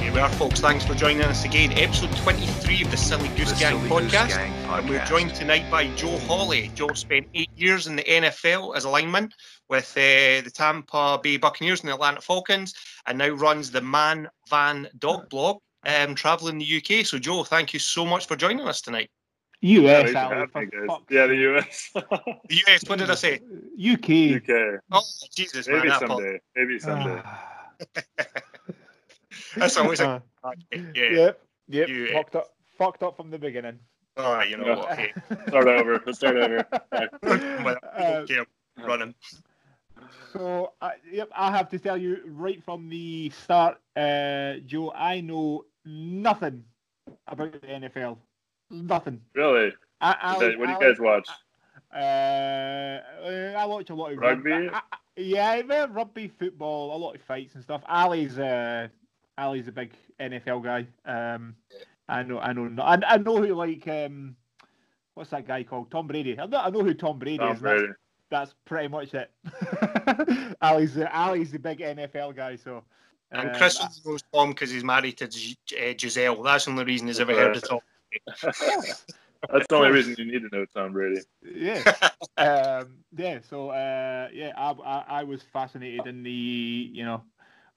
Here we are, folks. Thanks for joining us again. Episode 23 of the Silly Goose The Gang Silly Goose podcast. And we're joined tonight by Joe Hawley. Joe spent eight years in the NFL as a lineman with uh, the Tampa Bay Buccaneers and the Atlanta Falcons, and now runs the Man Van Dog blog, um, traveling the UK. So, Joe, thank you so much for joining us tonight. US, Thanks for Ali, having for me, guys. fuck's Yeah, the. US. The US, what did I say? UK. UK. Oh, Jesus. Maybe that pop- someday. Maybe someday. That's always a Ah, yeah. Yep. Yep. You- Fucked up. Fucked up from the beginning. All right, you know what? Okay. Start over. Let's start over. Well, Uh, okay, running. So, I yep, I have to tell you right from the start, uh, Joe, I know nothing about the NFL. Nothing. Really? I, I, Is that- what do you guys watch? Uh, I watch a lot of Rugby? I- I- yeah, well, rugby, football, a lot of fights and stuff. Ali's, uh, Ali's a big NFL guy. Um, I know, I know, I, I know who like um, what's that guy called? Tom Brady. I know, I know who Tom Brady Tom is. and that's- That's, pretty much it. Ali's, the, Ali's the big NFL guy. So. And uh, Chris knows Tom because he's married to G- uh, Gisele. That's the only reason he's ever heard of Tom. That's the only reason you need to know Tom Brady. yeah um yeah so uh yeah I, I i was fascinated in the you know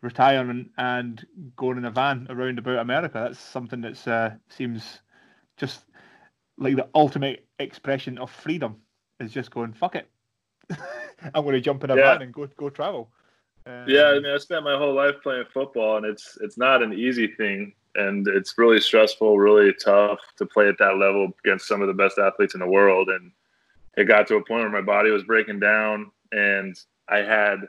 retiring and going in a van around about america that's something that uh seems just like the ultimate expression of freedom is just going fuck it i'm going to jump in a Yeah. van and go go travel um, Yeah, I mean, I spent my whole life playing football, and it's it's not an easy thing, and it's really stressful, really tough to play at that level against some of the best athletes in the world. And it got to a point where my body was breaking down, and I had,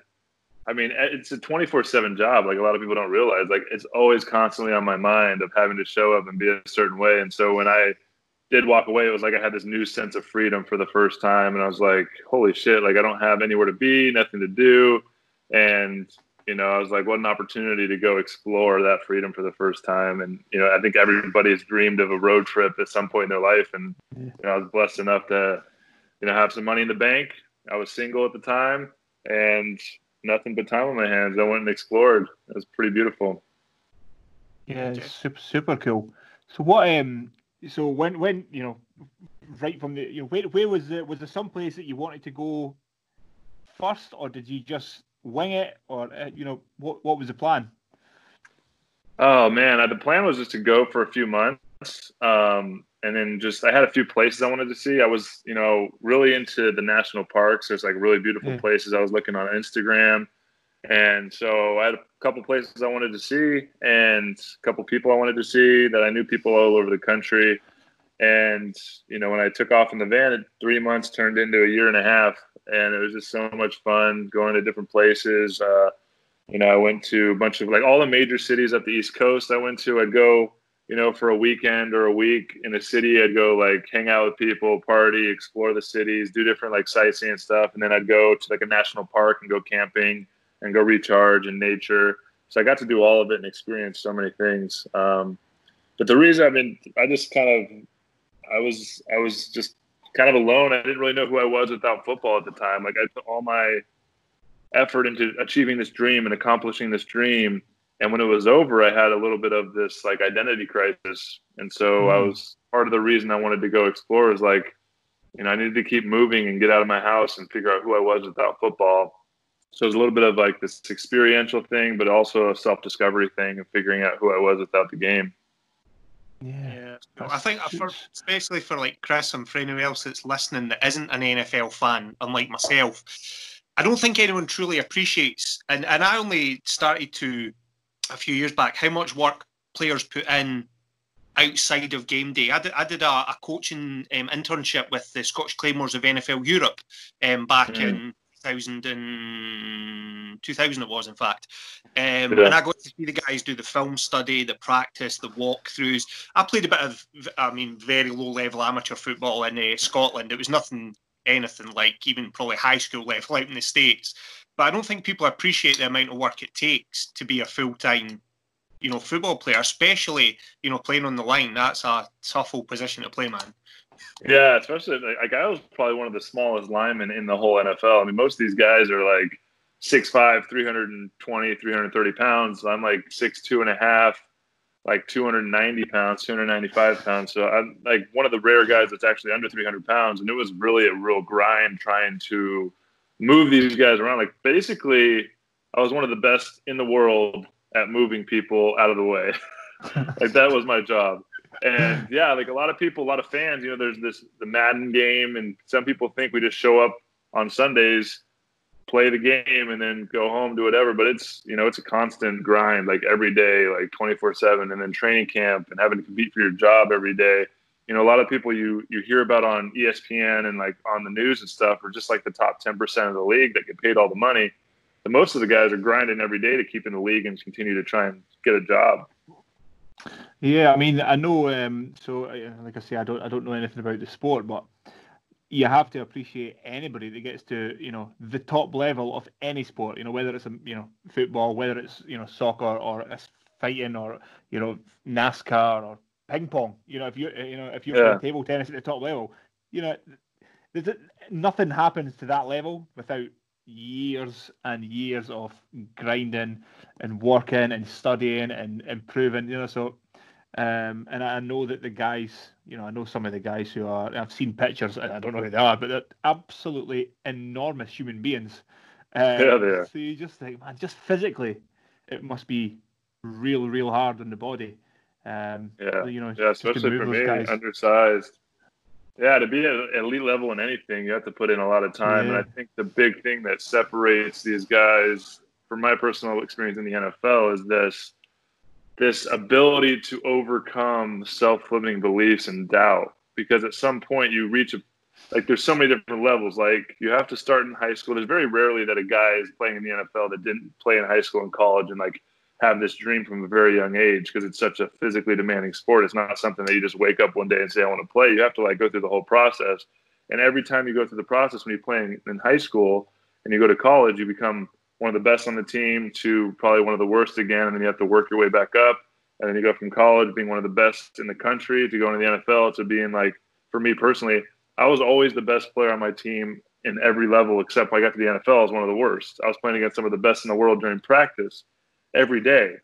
I mean, it's a twenty four seven job. Like a lot of people don't realize, like it's always constantly on my mind of having to show up and be a certain way. And so when I did walk away, it was like I had this new sense of freedom for the first time, and I was like, holy shit! Like I don't have anywhere to be, nothing to do and you know i was like what an opportunity to go explore that freedom for the first time and you know i think everybody has dreamed of a road trip at some point in their life and you know i was blessed enough to you know have some money in the bank i was single at the time and nothing but time on my hands. I went and explored. It was pretty beautiful. Yeah, it's super super cool. So what um so when when you know right from the you know where where was the was there some place that you wanted to go first or did you just wing it or uh, you know what what was the plan? Oh man, uh, the plan was just to go for a few months, um, and then just I had a few places I wanted to see. I was, you know, really into the national parks. There's like really beautiful Yeah. places I was looking on Instagram, and so I had a couple places I wanted to see, and a couple people I wanted to see that I knew people all over the country. And you know, when I took off in the van, it, three months turned into a year and a half, and it was just so much fun going to different places. Uh, you know, I went to a bunch of like all the major cities up the East Coast. I went to. I'd go, you know, for a weekend or a week in a city. I'd go like hang out with people, party, explore the cities, do different like sightseeing stuff, and then I'd go to like a national park and go camping and go recharge in nature. So I got to do all of it and experience so many things. Um, but the reason I've been, I just kind of, I was, I was just kind of alone. I didn't really know who I was without football at the time. Like I put all my effort into achieving this dream and accomplishing this dream. And when it was over, I had a little bit of this like identity crisis. And so I Mm. was part of the reason I wanted to go explore is like, you know, I needed to keep moving and get out of my house and figure out who I was without football. So it was a little bit of like this experiential thing, but also a self discovery thing and figuring out who I was without the game. Yeah. Yeah, I think for, especially for like Chris and for anyone else that's listening that isn't an NFL fan, unlike myself, I don't think anyone truly appreciates. And and I only started to a few years back how much work players put in outside of game day. I did, I did a, a coaching um, internship with the Scottish Claymores of NFL Europe um, back Mm. in 2000 and 2000 it was in fact um, Yeah. and I got to see the guys do the film study the practice the walkthroughs I played a bit of I mean very low level amateur football in uh, Scotland it was nothing anything like even probably high school level out in the States but I don't think people appreciate the amount of work it takes to be a full-time you know football player especially you know playing on the line that's a tough old position to play man Yeah, especially like, like I was probably one of the smallest linemen in the whole NFL. I mean, most of these guys are like 6'5", 320, 330 pounds. I'm like six two and a half, like 290 pounds, 295 pounds. So I'm like one of the rare guys that's actually under 300 pounds. And it was really a real grind trying to move these guys around. Like basically, I was one of the best in the world at moving people out of the way. like that was my job. And yeah, like a lot of people, a lot of fans, you know, there's this the Madden game, and some people think we just show up on Sundays, play the game, and then go home, do whatever. But it's you know, it's a constant grind, like every day, like 24 seven, and then training camp and having to compete for your job every day. You know, a lot of people you you hear about on ESPN and like on the news and stuff are just like the top 10% of the league that get paid all the money. The most of the guys are grinding every day to keep in the league and continue to try and get a job. Yeah, I mean, I know. Um, so, uh, like I say, I don't, I don't know anything about the sport, but you have to appreciate anybody that gets to, you know, the top level of any sport. You know, whether it's a, you know, football, whether it's, you know, soccer or fighting or, you know, NASCAR or ping pong. You know, if you, you know, if you're yeah. playing table tennis at the top level, you know, there's, nothing happens to that level without years and years of grinding and working and studying and improving. You know, so um, and I know that the guys, you know, I know some of the guys who are, I've seen pictures, I don't know who they are, but they're absolutely enormous human beings. Um, yeah, they are. So you just think, man, just physically, it must be real, real hard on the body. Um, yeah, you know, yeah, especially for me, guys. undersized. Yeah, to be at elite level in anything, you have to put in a lot of time. Yeah. And I think the big thing that separates these guys, from my personal experience in the NFL, is this this ability to overcome self-limiting beliefs and doubt because at some point you reach a like there's so many different levels like you have to start in high school there's very rarely that a guy is playing in the NFL that didn't play in high school and college and like have this dream from a very young age because it's such a physically demanding sport it's not something that you just wake up one day and say I want to play you have to like go through the whole process and every time you go through the process when you're playing in high school and you go to college you become one of the best on the team to probably one of the worst again, and then you have to work your way back up. And then you go from college being one of the best in the country to going to the NFL to being like, for me personally, I was always the best player on my team in every level except when I got to the NFL, I was one of the worst. I was playing against some of the best in the world during practice every day.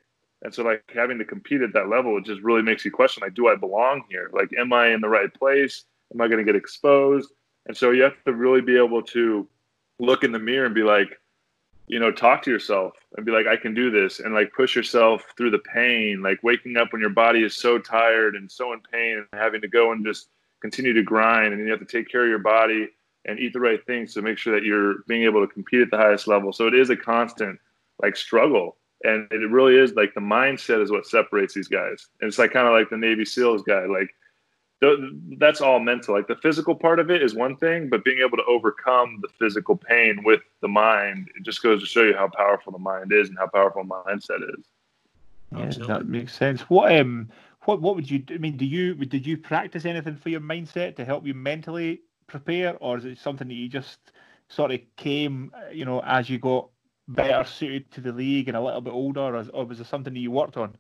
And so like having to compete at that level, it just really makes you question like, do I belong here? Like, am I in the right place? Am I going to get exposed? And so you have to really be able to look in the mirror and be like, you know, talk to yourself and be like, I can do this, and like push yourself through the pain, like waking up when your body is so tired and so in pain, and having to go and just continue to grind, and you have to take care of your body and eat the right things to make sure that you're being able to compete at the highest level. So it is a constant like struggle, and it really is like the mindset is what separates these guys, and it's like kind of like the Navy SEALs guy, like that's all mental. Like the physical part of it is one thing, but being able to overcome the physical pain with the mind, it just goes to show you how powerful the mind is and how powerful mindset is. Yeah, that makes sense. What um, what what would you? I mean, do you did you practice anything for your mindset to help you mentally prepare, or is it something that you just sort of came, you know, as you got better suited to the league and a little bit older, or, or was it something that you worked on?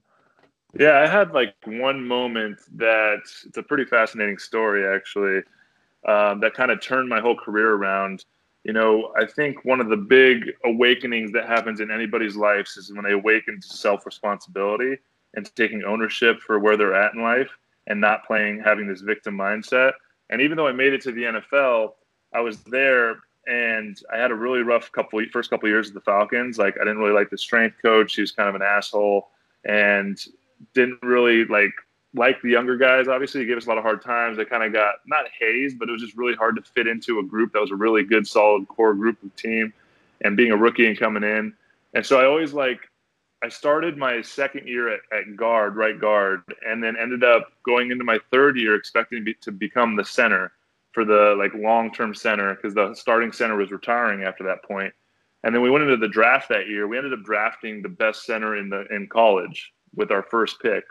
Yeah, I had like one moment that it's a pretty fascinating story actually. Um, that kind of turned my whole career around. You know, I think one of the big awakenings that happens in anybody's lives is when they awaken to self responsibility and taking ownership for where they're at in life and not playing having this victim mindset. And even though I made it to the NFL, I was there and I had a really rough couple first couple years of the Falcons. Like I didn't really like the strength coach; he was kind of an asshole, and didn't really like like the younger guys. Obviously, he gave us a lot of hard times. I kind of got not hazed, but it was just really hard to fit into a group that was a really good, solid core group of team. And being a rookie and coming in, and so I always like I started my second year at, at guard, right guard, and then ended up going into my third year expecting to, be, to become the center for the like long term center because the starting center was retiring after that point. And then we went into the draft that year. We ended up drafting the best center in the in college with our first pick.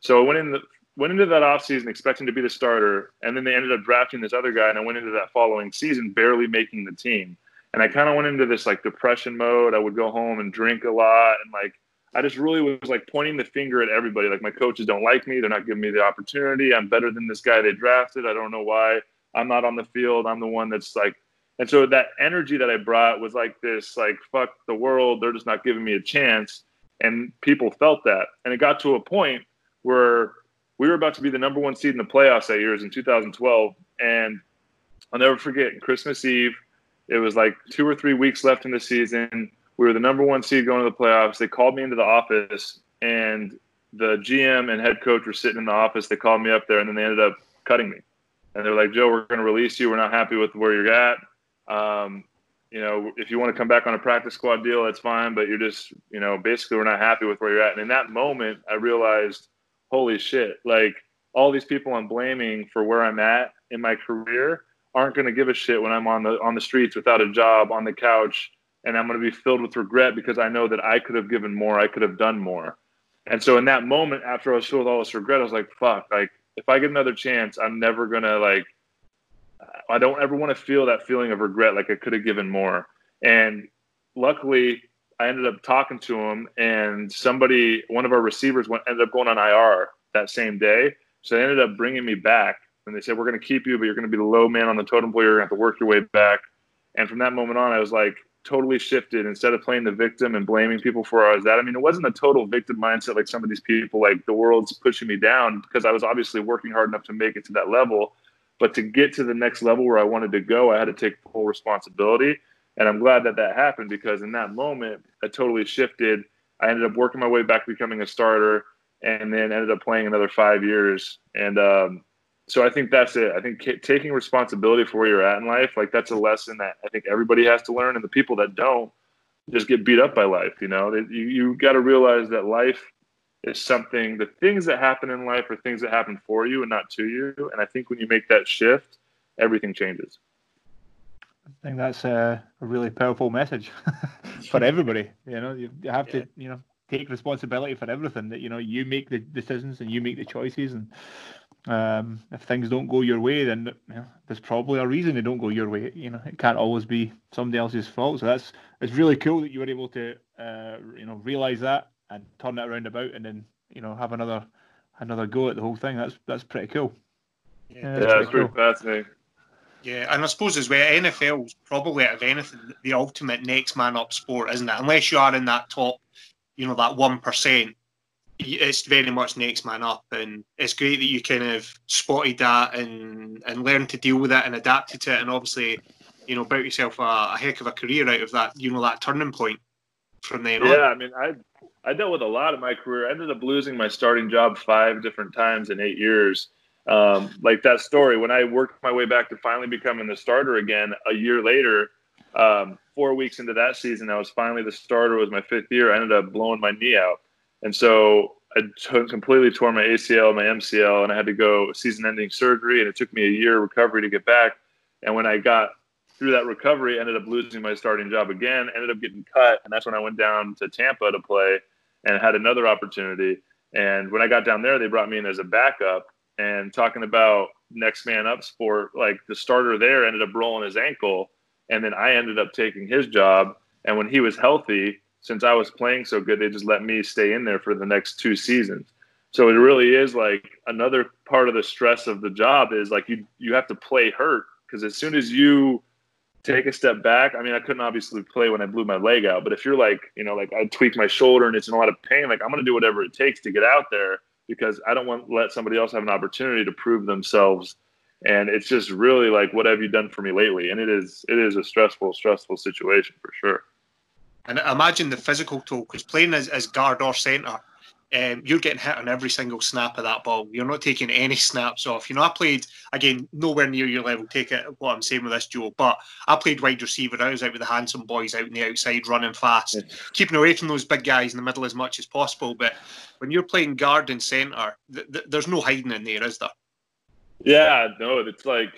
So I went in the went into that offseason expecting to be the starter, and then they ended up drafting this other guy, and I went into that following season barely making the team. And I kind of went into this like depression mode. I would go home and drink a lot, and like I just really was like pointing the finger at everybody. Like my coaches don't like me; they're not giving me the opportunity. I'm better than this guy they drafted. I don't know why I'm not on the field. I'm the one that's like And so that energy that I brought was like this, like fuck the world, they're just not giving me a chance. And people felt that, and it got to a point where we were about to be the number one seed in the playoffs that year, in 2012, and I'll never forget Christmas Eve. It was like two or three weeks left in the season. We were the number one seed going to the playoffs. They called me into the office, and the GM and head coach were sitting in the office. They called me up there, and then they ended up cutting me. And they're like, Joe, we're going to release you. We're not happy with where you're at. Um, you know, if you want to come back on a practice squad deal, that's fine. But you're just, you know, basically, we're not happy with where you're at. And in that moment, I realized, holy shit, like all these people I'm blaming for where I'm at in my career aren't going to give a shit when I'm on the on the streets without a job, on the couch, and I'm going to be filled with regret because I know that I could have given more, I could have done more. And so in that moment, after I was filled with all this regret, I was like, fuck, like if I get another chance, I'm never gonna like I don't ever want to feel that feeling of regret like I could have given more. And luckily I ended up talking to him and somebody one of our receivers went ended up going on IR that same day. So they ended up bringing me back and they said, We're going to keep you, but you're going to be the low man on the totem pole. You're going to have to work your way back. And from that moment on, I was like totally shifted. Instead of playing the victim and blaming people for I was at, I mean, it wasn't a total victim mindset like some of these people, like the world's pushing me down because I was obviously working hard enough to make it to that level. But to get to the next level where I wanted to go, I had to take full responsibility. And I'm glad that that happened because in that moment, I totally shifted. I ended up working my way back becoming a starter and then ended up playing another five years. And um, so I think that's it. I think taking responsibility for where you're at in life, like that's a lesson that I think everybody has to learn, and the people that don't just get beat up by life. You know, you you got to realize that life is something. The things that happen in life are things that happen for you and not to you. And I think when you make that shift, everything changes. I think that's a, a really powerful message for everybody. You know, you, you have yeah. to, you know, take responsibility for everything. That you know, you make the decisions and you make the choices, and um, if things don't go your way, then you know, there's probably a reason they don't go your way. You know, it can't always be somebody else's fault. So that's it's really cool that you were able to uh, you know realize that and turn it around about, and then you know have another another go at the whole thing. That's that's pretty cool. Yeah, yeah that's, that's pretty cool. fascinating. Yeah, and I suppose as well, NFL's probably out of anything the ultimate next man up sport, isn't it? Unless you are in that top, you know, that one percent it's very much next man up, and it's great that you kind of spotted that and and learned to deal with it and adapted to it, and obviously, you know, built yourself a, a heck of a career out of that. You know, that turning point from there. Yeah, on. I mean, I I dealt with a lot of my career. I ended up losing my starting job five different times in eight years. Um, like that story, when I worked my way back to finally becoming the starter again a year later, um, four weeks into that season, I was finally the starter. It was my fifth year. I ended up blowing my knee out. And so I t- completely tore my ACL, my MCL, and I had to go season-ending surgery, and it took me a year recovery to get back. And when I got through that recovery, ended up losing my starting job again, ended up getting cut, and that's when I went down to Tampa to play and had another opportunity. And when I got down there, they brought me in as a backup. And talking about next man up sport, like the starter there ended up rolling his ankle, and then I ended up taking his job. And when he was healthy, since I was playing so good, they just let me stay in there for the next two seasons. So it really is like another part of the stress of the job is like you you have to play hurt because as soon as you take a step back, I mean, I couldn't obviously play when I blew my leg out, but if you're like, you know, like I tweak my shoulder and it's in a lot of pain, like I'm to do whatever it takes to get out there because I don't want to let somebody else have an opportunity to prove themselves. And it's just really like, what have you done for me lately? And it is, it is a stressful, stressful situation for sure. And imagine the physical toll because playing as, as guard or centre, um, you're getting hit on every single snap of that ball. You're not taking any snaps off. You know, I played again nowhere near your level. Take it what I'm saying with this, Joe. But I played wide receiver. I was out with the handsome boys out in the outside, running fast, keeping away from those big guys in the middle as much as possible. But when you're playing guard and centre, th- th- there's no hiding in there, is there? Yeah, no. It's like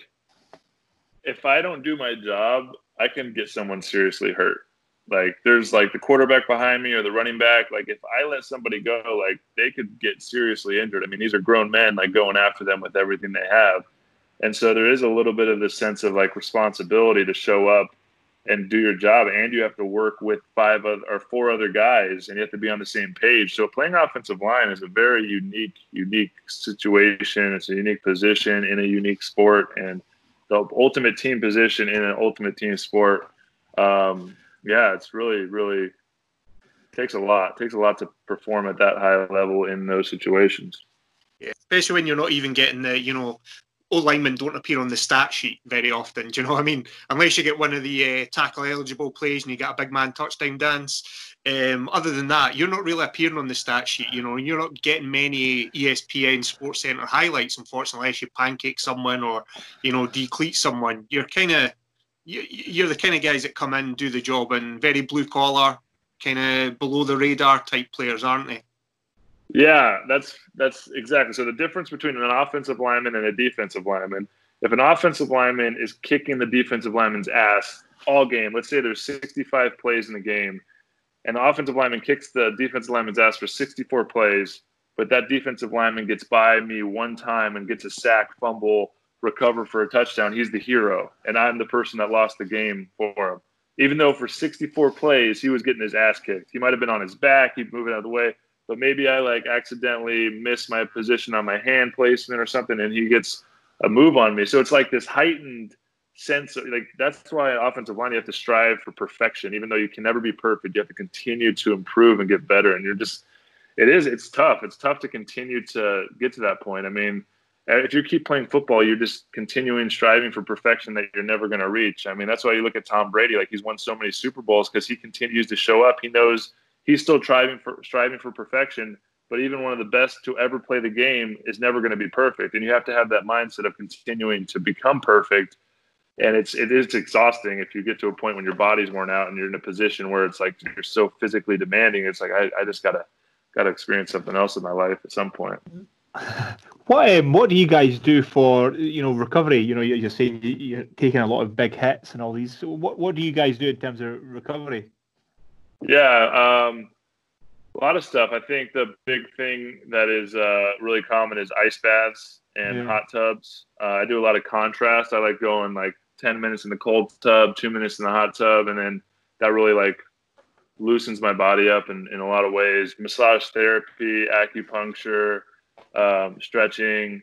if I don't do my job, I can get someone seriously hurt. Like there's like the quarterback behind me or the running back. Like if I let somebody go, like they could get seriously injured. I mean, these are grown men like going after them with everything they have. And so there is a little bit of this sense of like responsibility to show up and do your job and you have to work with five other, or four other guys and you have to be on the same page. So playing offensive line is a very unique unique situation. It's a unique position in a unique sport and the ultimate team position in an ultimate team sport. Um, yeah, it's really, really takes a lot. It takes a lot to perform at that high level in those situations. Yeah, especially when you're not even getting the, you know, old linemen don't appear on the stat sheet very often. Do you know what I mean? Unless you get one of the uh, tackle eligible plays and you get a big man touchdown dance. Um, other than that, you're not really appearing on the stat sheet. You know, and you're not getting many ESPN Sports Center highlights, unfortunately, unless you pancake someone or you know decleat someone. You're kind of you're the kind of guys that come in, do the job, and very blue collar, kind of below the radar type players, aren't they? Yeah, that's that's exactly. So the difference between an offensive lineman and a defensive lineman, if an offensive lineman is kicking the defensive lineman's ass all game, let's say there's 65 plays in the game, and the offensive lineman kicks the defensive lineman's ass for 64 plays, but that defensive lineman gets by me one time and gets a sack, fumble, recover for a touchdown, he's the hero, and I'm the person that lost the game for him. Even though for 64 plays he was getting his ass kicked, he might have been on his back, he'd move it out of the way but maybe I like accidentally miss my position on my hand placement or something, and he gets a move on me. So it's like this heightened sense of like that's why offensive line you have to strive for perfection. Even though you can never be perfect, you have to continue to improve and get better. And you're just it is it's tough. It's tough to continue to get to that point. I mean, if you keep playing football, you're just continuing striving for perfection that you're never going to reach. I mean, that's why you look at Tom Brady, like he's won so many Super Bowls because he continues to show up. He knows he's still striving for striving for perfection. But even one of the best to ever play the game is never going to be perfect, and you have to have that mindset of continuing to become perfect. And it's it is exhausting if you get to a point when your body's worn out and you're in a position where it's like you're so physically demanding. It's like I, I just gotta gotta experience something else in my life at some point. Mm-hmm. What um, what do you guys do for you know recovery? You know, you're saying you're taking a lot of big hits and all these. What what do you guys do in terms of recovery? Yeah, um, a lot of stuff. I think the big thing that is uh, really common is ice baths and yeah. hot tubs. Uh, I do a lot of contrast. I like going like 10 minutes in the cold tub, two minutes in the hot tub, and then that really like loosens my body up in, in a lot of ways. Massage therapy, acupuncture, um, stretching.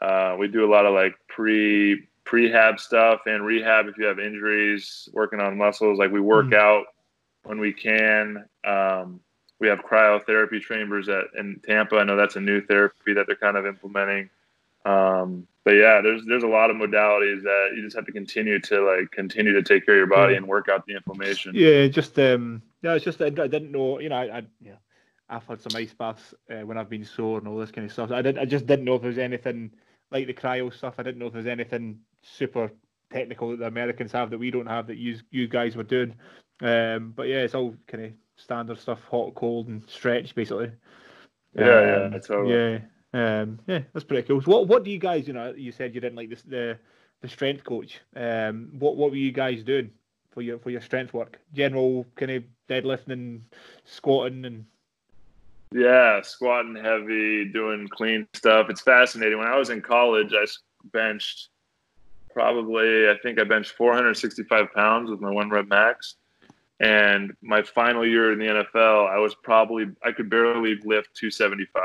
Uh, we do a lot of like pre prehab stuff and rehab if you have injuries, working on muscles. Like we work mm. out when we can. Um, we have cryotherapy chambers at in Tampa. I know that's a new therapy that they're kind of implementing. Um, but yeah, there's there's a lot of modalities that you just have to continue to like continue to take care of your body and work out the inflammation. Yeah, just um, yeah, it's just I, I didn't know, you know, I, I yeah, I've had some ice baths uh, when I've been sore and all this kind of stuff. I did I just didn't know if there was anything like the cryo stuff. I didn't know if there's anything super technical that the Americans have that we don't have that you you guys were doing. Um, but yeah, it's all kind of standard stuff, hot, cold, and stretch basically. Yeah, um, yeah, totally. Yeah, um, yeah, that's pretty cool. So what what do you guys? You know, you said you didn't like this the the strength coach. Um, what what were you guys doing for your for your strength work? General kind of deadlifting and squatting and. Yeah, squatting heavy, doing clean stuff. It's fascinating. When I was in college, I benched probably I think I benched 465 pounds with my one rep max and my final year in the NFL, I was probably I could barely lift 275.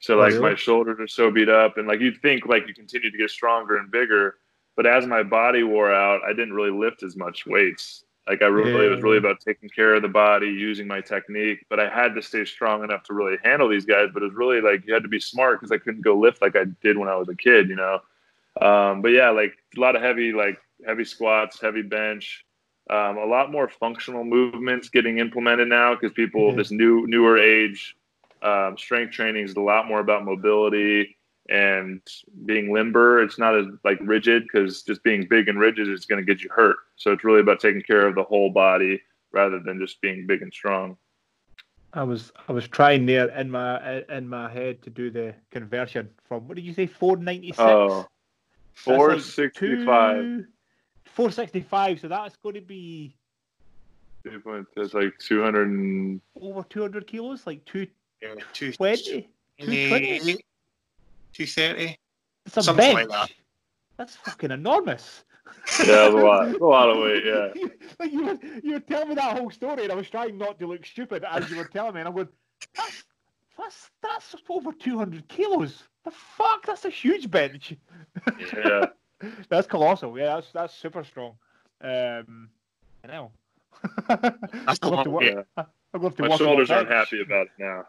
So like really? my shoulders are so beat up, and like you'd think like you continue to get stronger and bigger, but as my body wore out, I didn't really lift as much weights. Like I really yeah. it was really about taking care of the body, using my technique, but I had to stay strong enough to really handle these guys. But it was really like you had to be smart because I couldn't go lift like I did when I was a kid, you know. Um, but yeah, like a lot of heavy like heavy squats, heavy bench, um, a lot more functional movements getting implemented now because people mm-hmm. this new newer age um, strength training is a lot more about mobility and being limber. It's not as like rigid because just being big and rigid is going to get you hurt. So it's really about taking care of the whole body rather than just being big and strong. I was I was trying there in my in my head to do the conversion from what did you say four ninety six? Oh, 465. 465, so that's going to be. That's like 200 and. Over 200 kilos? Like two, yeah, two, 220? 220? 230? It's a Something bench. like that. That's fucking enormous. yeah, a lot, a lot of weight. Yeah. like you were, you were telling me that whole story, and I was trying not to look stupid as you were telling me, and I went, "That's that's that's over two hundred kilos. The fuck? That's a huge bench." yeah, that's colossal. Yeah, that's that's super strong. Um, I know. That's I'll to a walk- lot, yeah. I'll have to My walk shoulders aren't happy about it now.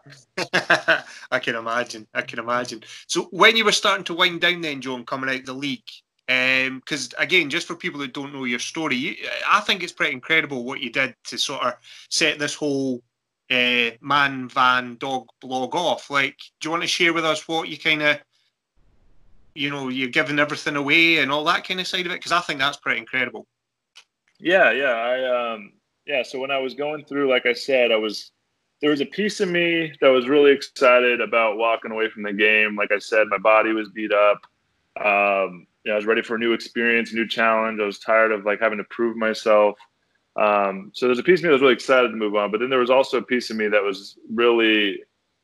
I can imagine. I can imagine. So when you were starting to wind down, then John, coming out of the league, because again, just for people that don't know your story, you, I think it's pretty incredible what you did to sort of set this whole uh, man, van, dog blog off. Like, do you want to share with us what you kind of, you know, you're giving everything away and all that kind of side of it? Because I think that's pretty incredible. Yeah, yeah. I um yeah, so when I was going through, like I said, I was there was a piece of me that was really excited about walking away from the game. Like I said, my body was beat up. Um, you know, I was ready for a new experience, a new challenge. I was tired of like having to prove myself. Um, so there's a piece of me that was really excited to move on, but then there was also a piece of me that was really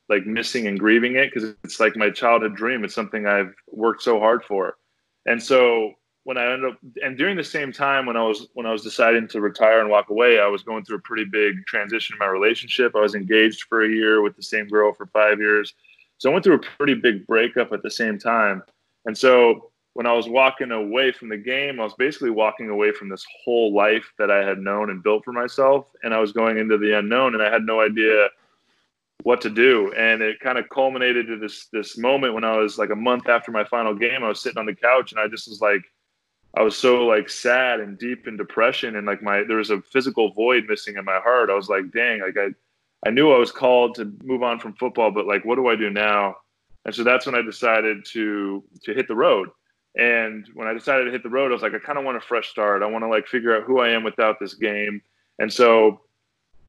like missing and grieving it because it's like my childhood dream. It's something I've worked so hard for, and so when I ended up, and during the same time when I was when I was deciding to retire and walk away, I was going through a pretty big transition in my relationship. I was engaged for a year with the same girl for five years, so I went through a pretty big breakup at the same time. And so when I was walking away from the game, I was basically walking away from this whole life that I had known and built for myself, and I was going into the unknown, and I had no idea what to do. And it kind of culminated to this this moment when I was like a month after my final game. I was sitting on the couch, and I just was like I was so like sad and deep in depression and like my there was a physical void missing in my heart. I was like, dang, like I I knew I was called to move on from football, but like what do I do now? And so that's when I decided to to hit the road. And when I decided to hit the road, I was like, I kind of want a fresh start. I want to like figure out who I am without this game. And so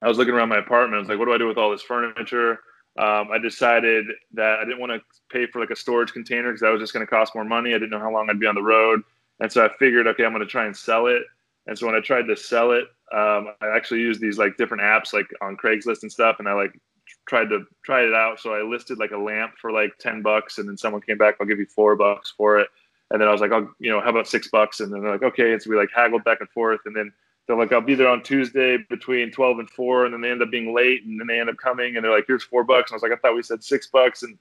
I was looking around my apartment. I was like, what do I do with all this furniture? Um, I decided that I didn't want to pay for like a storage container because that was just going to cost more money. I didn't know how long I'd be on the road. And so I figured, okay, I'm going to try and sell it. And so when I tried to sell it, um, I actually used these like different apps like on Craigslist and stuff. And I like tried to try it out. So I listed like a lamp for like 10 bucks. And then someone came back, I'll give you four bucks for it. And then I was like, oh, you know, how about six bucks? And then they're like, okay. And so we like haggled back and forth. And then they're like, I'll be there on Tuesday between 12 and four. And then they end up being late. And then they end up coming and they're like, here's four bucks. And I was like, I thought we said six bucks. And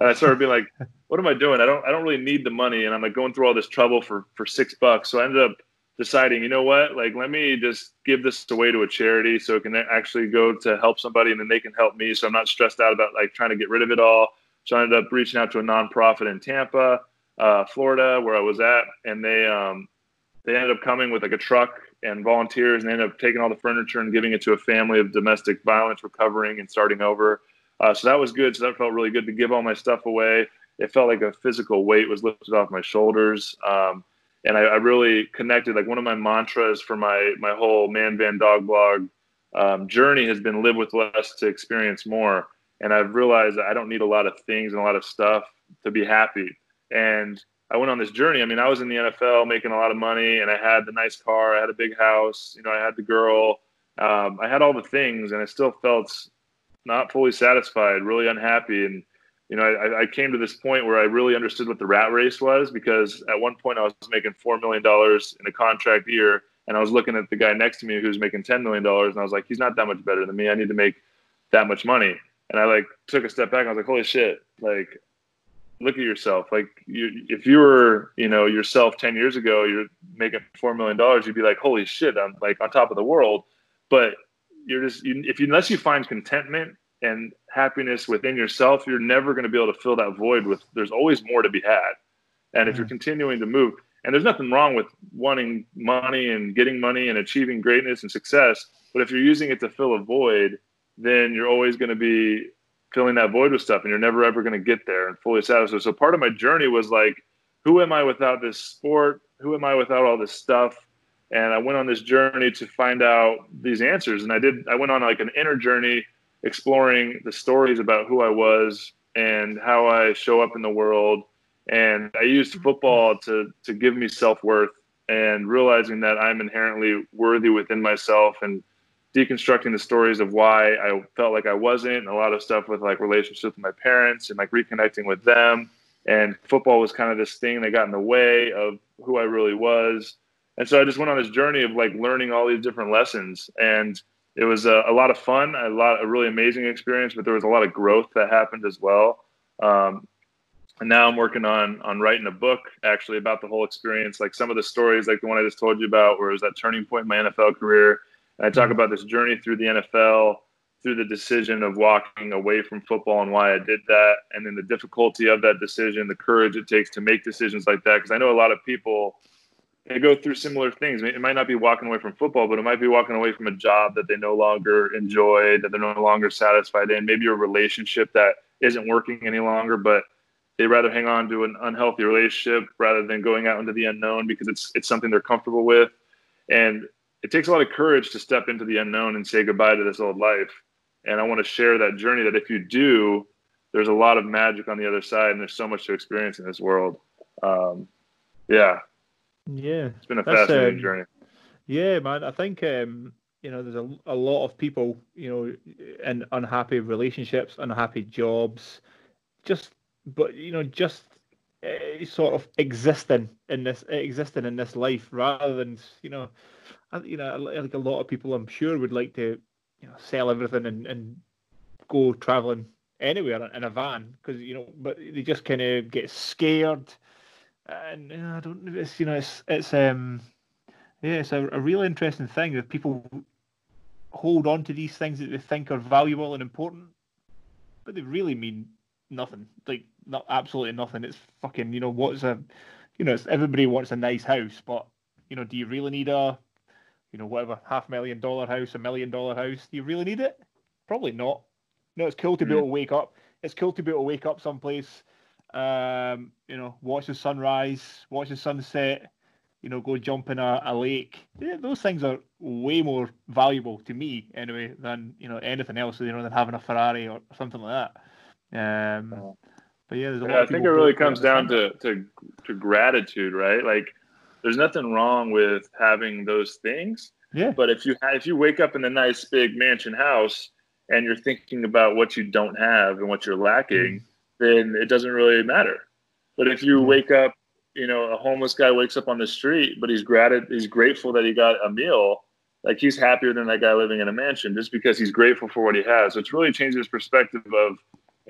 and I started being like, what am I doing? I don't I don't really need the money and I'm like going through all this trouble for for six bucks. So I ended up deciding, you know what? Like let me just give this away to a charity so it can actually go to help somebody and then they can help me. So I'm not stressed out about like trying to get rid of it all. So I ended up reaching out to a nonprofit in Tampa, uh, Florida, where I was at, and they um, they ended up coming with like a truck and volunteers, and they ended up taking all the furniture and giving it to a family of domestic violence recovering and starting over. Uh, so that was good. So that felt really good to give all my stuff away. It felt like a physical weight was lifted off my shoulders. Um, and I, I, really connected. Like one of my mantras for my my whole man van dog blog um, journey has been live with less to experience more. And I've realized that I don't need a lot of things and a lot of stuff to be happy. And I went on this journey. I mean, I was in the NFL making a lot of money, and I had the nice car, I had a big house, you know, I had the girl, um, I had all the things, and I still felt not fully satisfied, really unhappy. And, you know, I, I, came to this point where I really understood what the rat race was because at one point I was making $4 million in a contract year. And I was looking at the guy next to me who was making $10 million. And I was like, he's not that much better than me. I need to make that much money. And I like took a step back. I was like, holy shit. Like, look at yourself. Like, you, if you were, you know, yourself 10 years ago, you're making $4 million, you'd be like, holy shit, I'm like on top of the world. But you're just you, if you unless you find contentment and happiness within yourself, you're never going to be able to fill that void with. There's always more to be had, and if you're mm-hmm. continuing to move, and there's nothing wrong with wanting money and getting money and achieving greatness and success, but if you're using it to fill a void, then you're always going to be filling that void with stuff, and you're never ever going to get there and fully satisfied. So part of my journey was like, who am I without this sport? Who am I without all this stuff? And I went on this journey to find out these answers. And I did. I went on like an inner journey, exploring the stories about who I was and how I show up in the world. And I used football to to give me self worth and realizing that I'm inherently worthy within myself and deconstructing the stories of why I felt like I wasn't. And a lot of stuff with like relationships with my parents and like reconnecting with them. And football was kind of this thing that got in the way of who I really was and so I just went on this journey of like learning all these different lessons, and it was a, a lot of fun, a lot, a really amazing experience. But there was a lot of growth that happened as well. Um, and now I'm working on on writing a book actually about the whole experience, like some of the stories, like the one I just told you about, where it was that turning point in my NFL career. And I talk mm-hmm. about this journey through the NFL, through the decision of walking away from football and why I did that, and then the difficulty of that decision, the courage it takes to make decisions like that. Because I know a lot of people they go through similar things. It might not be walking away from football, but it might be walking away from a job that they no longer enjoy, that they're no longer satisfied in, maybe a relationship that isn't working any longer, but they rather hang on to an unhealthy relationship rather than going out into the unknown because it's it's something they're comfortable with. And it takes a lot of courage to step into the unknown and say goodbye to this old life. And I want to share that journey that if you do, there's a lot of magic on the other side and there's so much to experience in this world. Um, yeah. Yeah. It's been a fascinating um, journey. Yeah, man. I think um, you know, there's a, a lot of people, you know, in unhappy relationships, unhappy jobs, just but you know, just uh, sort of existing in this existing in this life rather than you know, you know, like a lot of people, I'm sure would like to, you know, sell everything and, and go traveling anywhere in a van because you know, but they just kind of get scared, and I don't. Know. It's you know, it's it's um, yeah, it's a, a real interesting thing that people hold on to these things that they think are valuable and important, but they really mean nothing. Like not absolutely nothing. It's fucking you know what's a you know it's, everybody wants a nice house, but you know do you really need a you know whatever half million dollar house, a million dollar house? Do you really need it? Probably not. No, it's cool to be able to mm. wake up. It's cool to be able to wake up someplace, um, you know, watch the sunrise, watch the sunset, you know, go jump in a, a lake. Yeah, those things are way more valuable to me anyway than you know anything else. You know, than having a Ferrari or something like that. Um, oh. But yeah, there's a yeah I think it really comes down to, to to gratitude, right? Like, there's nothing wrong with having those things. Yeah. But if you if you wake up in a nice big mansion house and you're thinking about what you don't have and what you're lacking, mm. Then it doesn't really matter. But if you mm. wake up, you know, a homeless guy wakes up on the street, but he's gratitude, he's grateful that he got a meal. Like he's happier than that guy living in a mansion just because he's grateful for what he has. So it's really changed his perspective of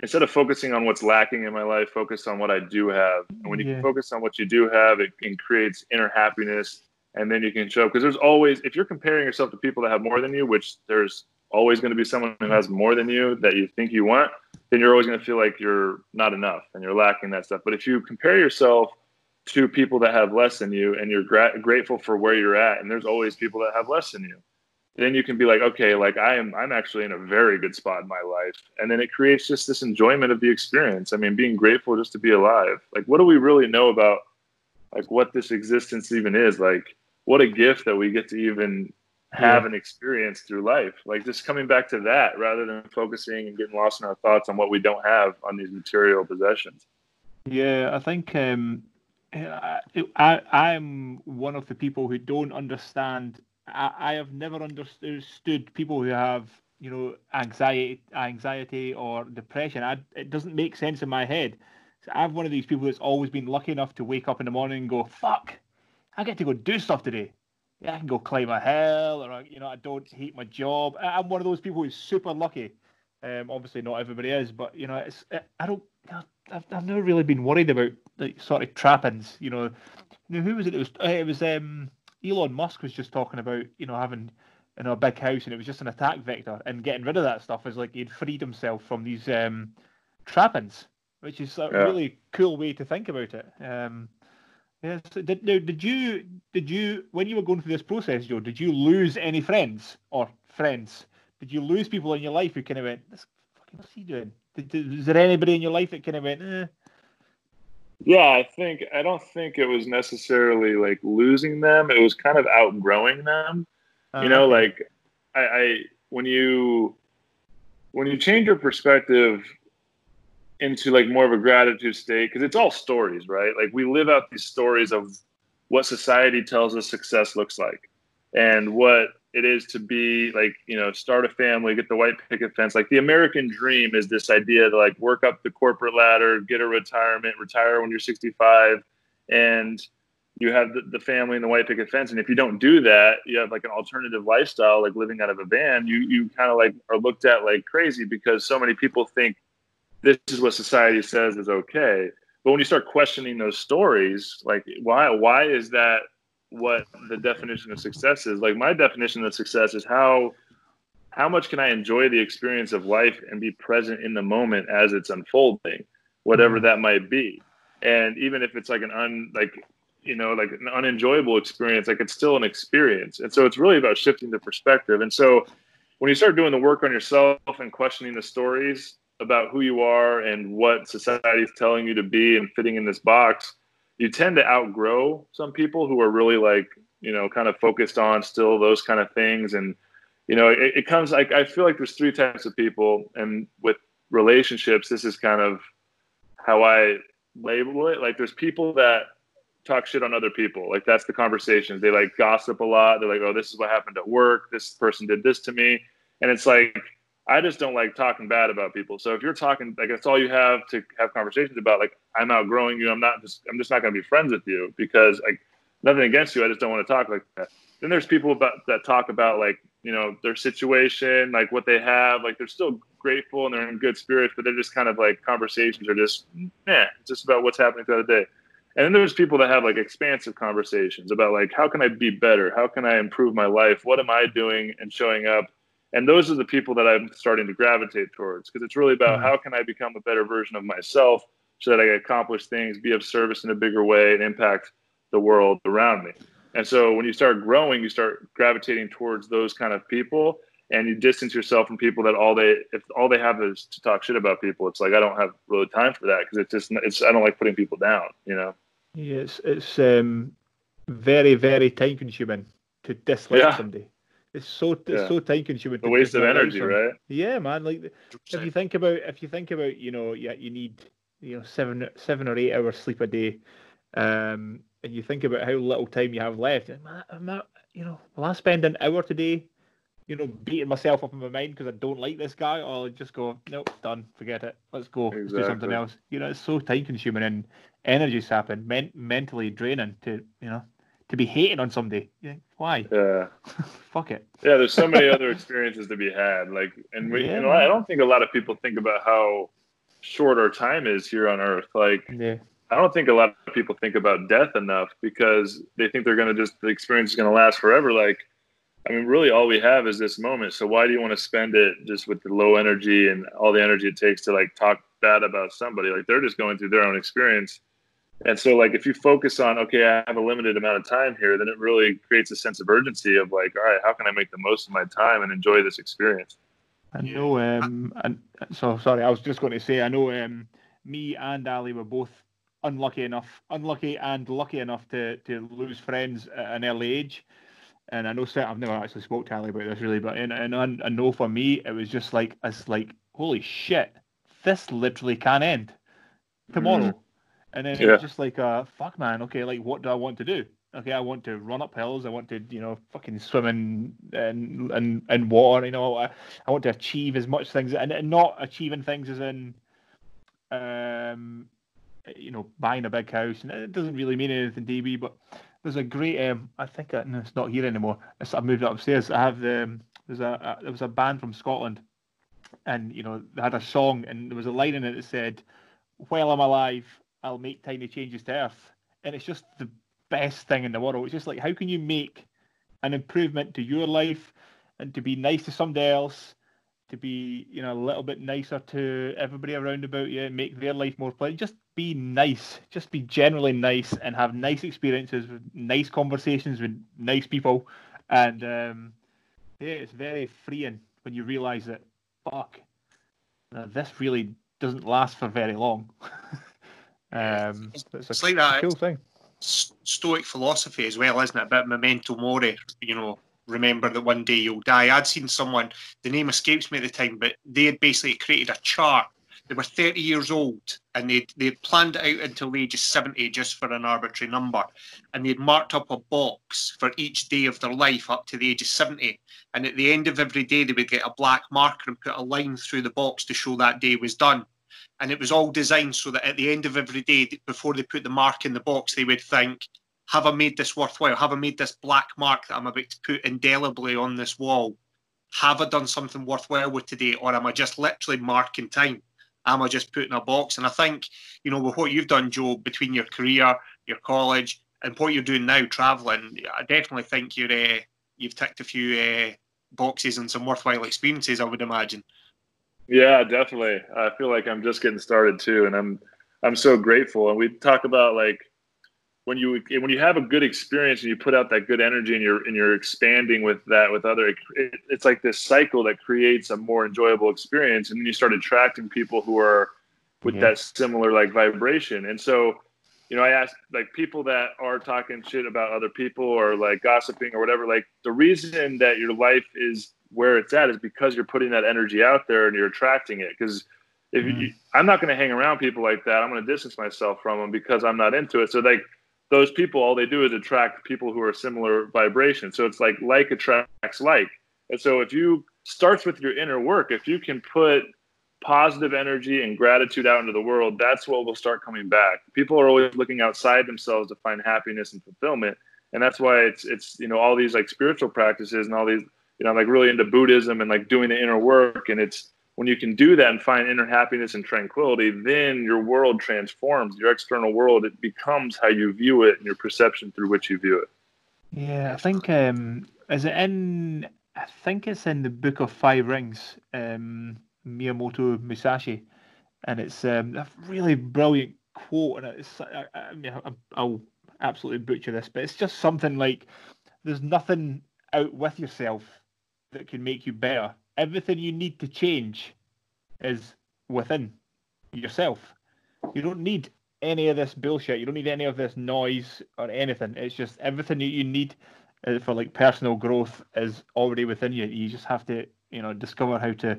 instead of focusing on what's lacking in my life, focus on what I do have. And when you yeah. can focus on what you do have, it, it creates inner happiness. And then you can show because there's always if you're comparing yourself to people that have more than you, which there's always going to be someone who has more than you that you think you want, then you're always going to feel like you're not enough and you're lacking that stuff. But if you compare yourself to people that have less than you and you're gra- grateful for where you're at, and there's always people that have less than you, then you can be like, okay, like I am, I'm actually in a very good spot in my life. And then it creates just this enjoyment of the experience. I mean, being grateful just to be alive. Like, what do we really know about like what this existence even is? Like, what a gift that we get to even have yeah. an experience through life. Like just coming back to that rather than focusing and getting lost in our thoughts on what we don't have on these material possessions. Yeah, I think um, I, I I'm one of the people who don't understand I, I have never understood people who have you know anxiety anxiety or depression I, it doesn't make sense in my head so i'm one of these people that's always been lucky enough to wake up in the morning and go fuck i get to go do stuff today yeah, i can go climb a hill or you know i don't hate my job i'm one of those people who's super lucky um, obviously not everybody is but you know it's i don't I've, I've never really been worried about like sort of trappings you know, you know who was it it was it was um Elon Musk was just talking about, you know, having you know a big house and it was just an attack vector and getting rid of that stuff is like he'd freed himself from these um, trappings, which is a yeah. really cool way to think about it. Um, yeah. So did now, did you did you when you were going through this process, Joe? Did you lose any friends or friends? Did you lose people in your life who kind of went, "This fucking what's he doing?" Did, did, is there anybody in your life that kind of went, eh, yeah, I think I don't think it was necessarily like losing them. It was kind of outgrowing them. Uh, you know, like I, I when you when you change your perspective into like more of a gratitude state because it's all stories, right? Like we live out these stories of what society tells us success looks like and what it is to be like you know start a family get the white picket fence. Like the american dream is this idea to like work up the corporate ladder get a retirement retire when you're 65 and you have the, the family and the white picket fence. And if you don't do that you have like an alternative lifestyle like living out of a van. You you kind of like are looked at like crazy because so many people think this is what society says is okay But when you start questioning those stories, like why why is that what the definition of success is? Like my definition of success is how how much can I enjoy the experience of life and be present in the moment as it's unfolding, whatever mm-hmm. that might be. And even if it's like an un like you know like an unenjoyable experience, like it's still an experience. And so it's really about shifting the perspective. And so when you start doing the work on yourself and questioning the stories about who you are and what society is telling you to be and fitting in this box, you tend to outgrow some people who are really like you know kind of focused on still those kind of things. And you know it, it comes like i feel like there's three types of people. And with relationships this is kind of how i label it. Like there's people that talk shit on other people. Like that's the conversations they like gossip a lot. They're like oh this is what happened at work. This person did this to me. And it's like I just don't like talking bad about people. So if you're talking like that's all you have to have conversations about, like I'm outgrowing you, I'm not just I'm just not going to be friends with you because like nothing against you, I just don't want to talk like that. Then there's people about that talk about like you know their situation, like what they have, like they're still grateful and they're in good spirits, but they're just kind of like conversations are just yeah, just about what's happening throughout the day. And then there's people that have like expansive conversations about like how can I be better? How can I improve my life? What am I doing and showing up? And those are the people that i'm starting to gravitate towards because it's really about mm-hmm. how can i become a better version of myself so that i can accomplish things be of service in a bigger way and impact the world around me and so when you start growing you start gravitating towards those kind of people and you distance yourself from people that all they if all they have is to talk shit about people it's like i don't have really time for that because it's just it's i don't like putting people down you know yes it's um very very time consuming to dislike yeah. somebody it's so it's yeah. so time consuming. The waste of energy, right? Yeah, man. Like if you think about if you think about you know yeah you need you know seven seven or eight hours sleep a day, um, and you think about how little time you have left. I'm not, you know, will I spend an hour today, you know, beating myself up in my mind because I don't like this guy, or I'll just go nope, done, forget it, let's go, exactly. let's do something else. You know, it's so time consuming and energy sapping, men- mentally draining to you know to be hating on somebody. Yeah, why? Yeah. Fuck it. Yeah, there's so many other experiences to be had. Like, and we, yeah, you know. I don't think a lot of people think about how short our time is here on Earth. Like, yeah. I don't think a lot of people think about death enough because they think they're going to just the experience is going to last forever. Like, I mean, really, all we have is this moment. So why do you want to spend it just with the low energy and all the energy it takes to like talk bad about somebody? Like, they're just going through their own experience and so, like, if you focus on, okay, I have a limited amount of time here, then it really creates a sense of urgency of like, all right, how can I make the most of my time and enjoy this experience? I know. Um, and so sorry, I was just going to say, I know. Um, me and Ali were both unlucky enough, unlucky and lucky enough to to lose friends at an early age. And I know, I've never actually spoke to Ali about this really, but and, and I know for me, it was just like it's like, holy shit, this literally can end tomorrow. Mm and then yeah. it's just like, uh, fuck, man. Okay, like, what do I want to do? Okay, I want to run up hills. I want to, you know, fucking swim in in in, in water. You know, I, I want to achieve as much things, and, and not achieving things as in, um, you know, buying a big house. And it doesn't really mean anything, DB. But there's a great, um, I think no, it's not here anymore. It's, I moved it upstairs. I have the um, there's a, a there was a band from Scotland, and you know they had a song, and there was a line in it that said, "While I'm alive, I'll make tiny changes to Earth. And it's just the best thing in the world. It's just like, how can you make an improvement to your life and to be nice to somebody else, to be, you know, a little bit nicer to everybody around about you, make their life more pleasant. Just be nice. Just be generally nice and have nice experiences with nice conversations with nice people. And um, yeah, it's very freeing when you realize that, fuck, this really doesn't last for very long. Um, it's, it's like that cool thing. Stoic philosophy as well, isn't it? A bit memento mori. You know, remember that one day you'll die. I'd seen someone, the name escapes me at the time, but they had basically created a chart. They were 30 years old and they'd, they'd planned it out until the age of 70 just for an arbitrary number. And they'd marked up a box for each day of their life up to the age of 70. And at the end of every day, they would get a black marker and put a line through the box to show that day was done and it was all designed so that at the end of every day, before they put the mark in the box, they would think, "Have I made this worthwhile? Have I made this black mark that I'm about to put indelibly on this wall? Have I done something worthwhile with today, or am I just literally marking time?" am I just putting a box? And I think, you know, with what you've done, Joe, between your career, your college, and what you're doing now, traveling, I definitely think you're uh, you've ticked a few uh, boxes and some worthwhile experiences. I would imagine. Yeah, definitely. I feel like I'm just getting started too, and I'm I'm so grateful. And we talk about like when you when you have a good experience and you put out that good energy and you're and you're expanding with that with other it, it's like this cycle that creates a more enjoyable experience and then you start attracting people who are with yeah. that similar like vibration and so you know i ask like people that are talking shit about other people or like gossiping or whatever like the reason that your life is where it's at is because you're putting that energy out there and you're attracting it because if mm. you, i'm not going to hang around people like that i'm going to distance myself from them because i'm not into it so like those people, all they do is attract people who are similar vibration. So it's like like attracts like. And so if you starts with your inner work, if you can put positive energy and gratitude out into the world, that's what will start coming back. People are always looking outside themselves to find happiness and fulfillment. And that's why it's it's you know all these like spiritual practices and all these you know like really into Buddhism and like doing the inner work and it's when you can do that and find inner happiness and tranquility, then your world transforms. Your external world it becomes how you view it and your perception through which you view it. Yeah, I think um, is it in? I think it's in the Book of Five Rings, um, Miyamoto Musashi, and it's um, a really brilliant quote. And it's I, I mean, I'll absolutely butcher this, but it's just something like, "There's nothing out with yourself that can make you better." everything you need to change is within yourself. You don't need any of this bullshit. You don't need any of this noise or anything. It's just everything that you need uh, for like personal growth is already within you. You just have to, you know, discover how to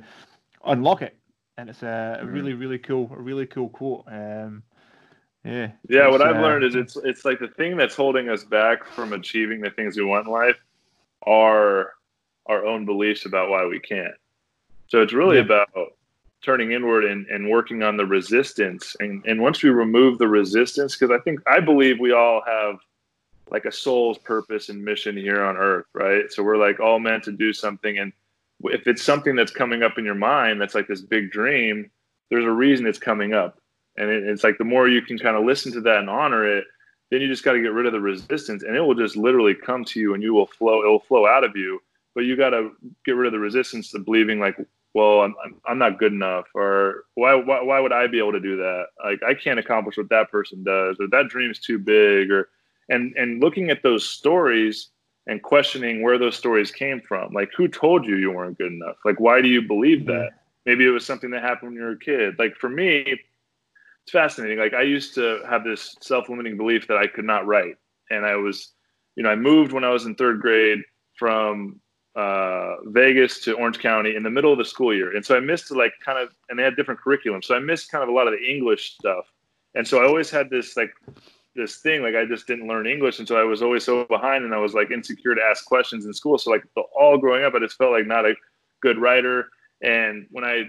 unlock it. And it's a mm-hmm. really, really cool, a really cool quote. Um, yeah. Yeah. What I've uh, learned is it's it's like the thing that's holding us back from achieving the things we want in life are our own beliefs about why we can't. So it's really yeah. about turning inward and, and working on the resistance. And, and once we remove the resistance, because I think, I believe we all have like a soul's purpose and mission here on earth, right? So we're like all meant to do something. And if it's something that's coming up in your mind that's like this big dream, there's a reason it's coming up. And it, it's like the more you can kind of listen to that and honor it, then you just got to get rid of the resistance and it will just literally come to you and you will flow, it will flow out of you but you got to get rid of the resistance to believing like well I'm, I'm not good enough or why, why why would i be able to do that? Like i can't accomplish what that person does or that dream is too big or and and looking at those stories and questioning where those stories came from like who told you you weren't good enough? Like why do you believe that? Maybe it was something that happened when you were a kid. Like for me it's fascinating. Like i used to have this self-limiting belief that i could not write and i was you know i moved when i was in third grade from uh, Vegas to Orange County in the middle of the school year, and so I missed like kind of, and they had different curriculum, so I missed kind of a lot of the English stuff, and so I always had this like this thing like I just didn't learn English, and so I was always so behind, and I was like insecure to ask questions in school. So like the, all growing up, I just felt like not a good writer, and when I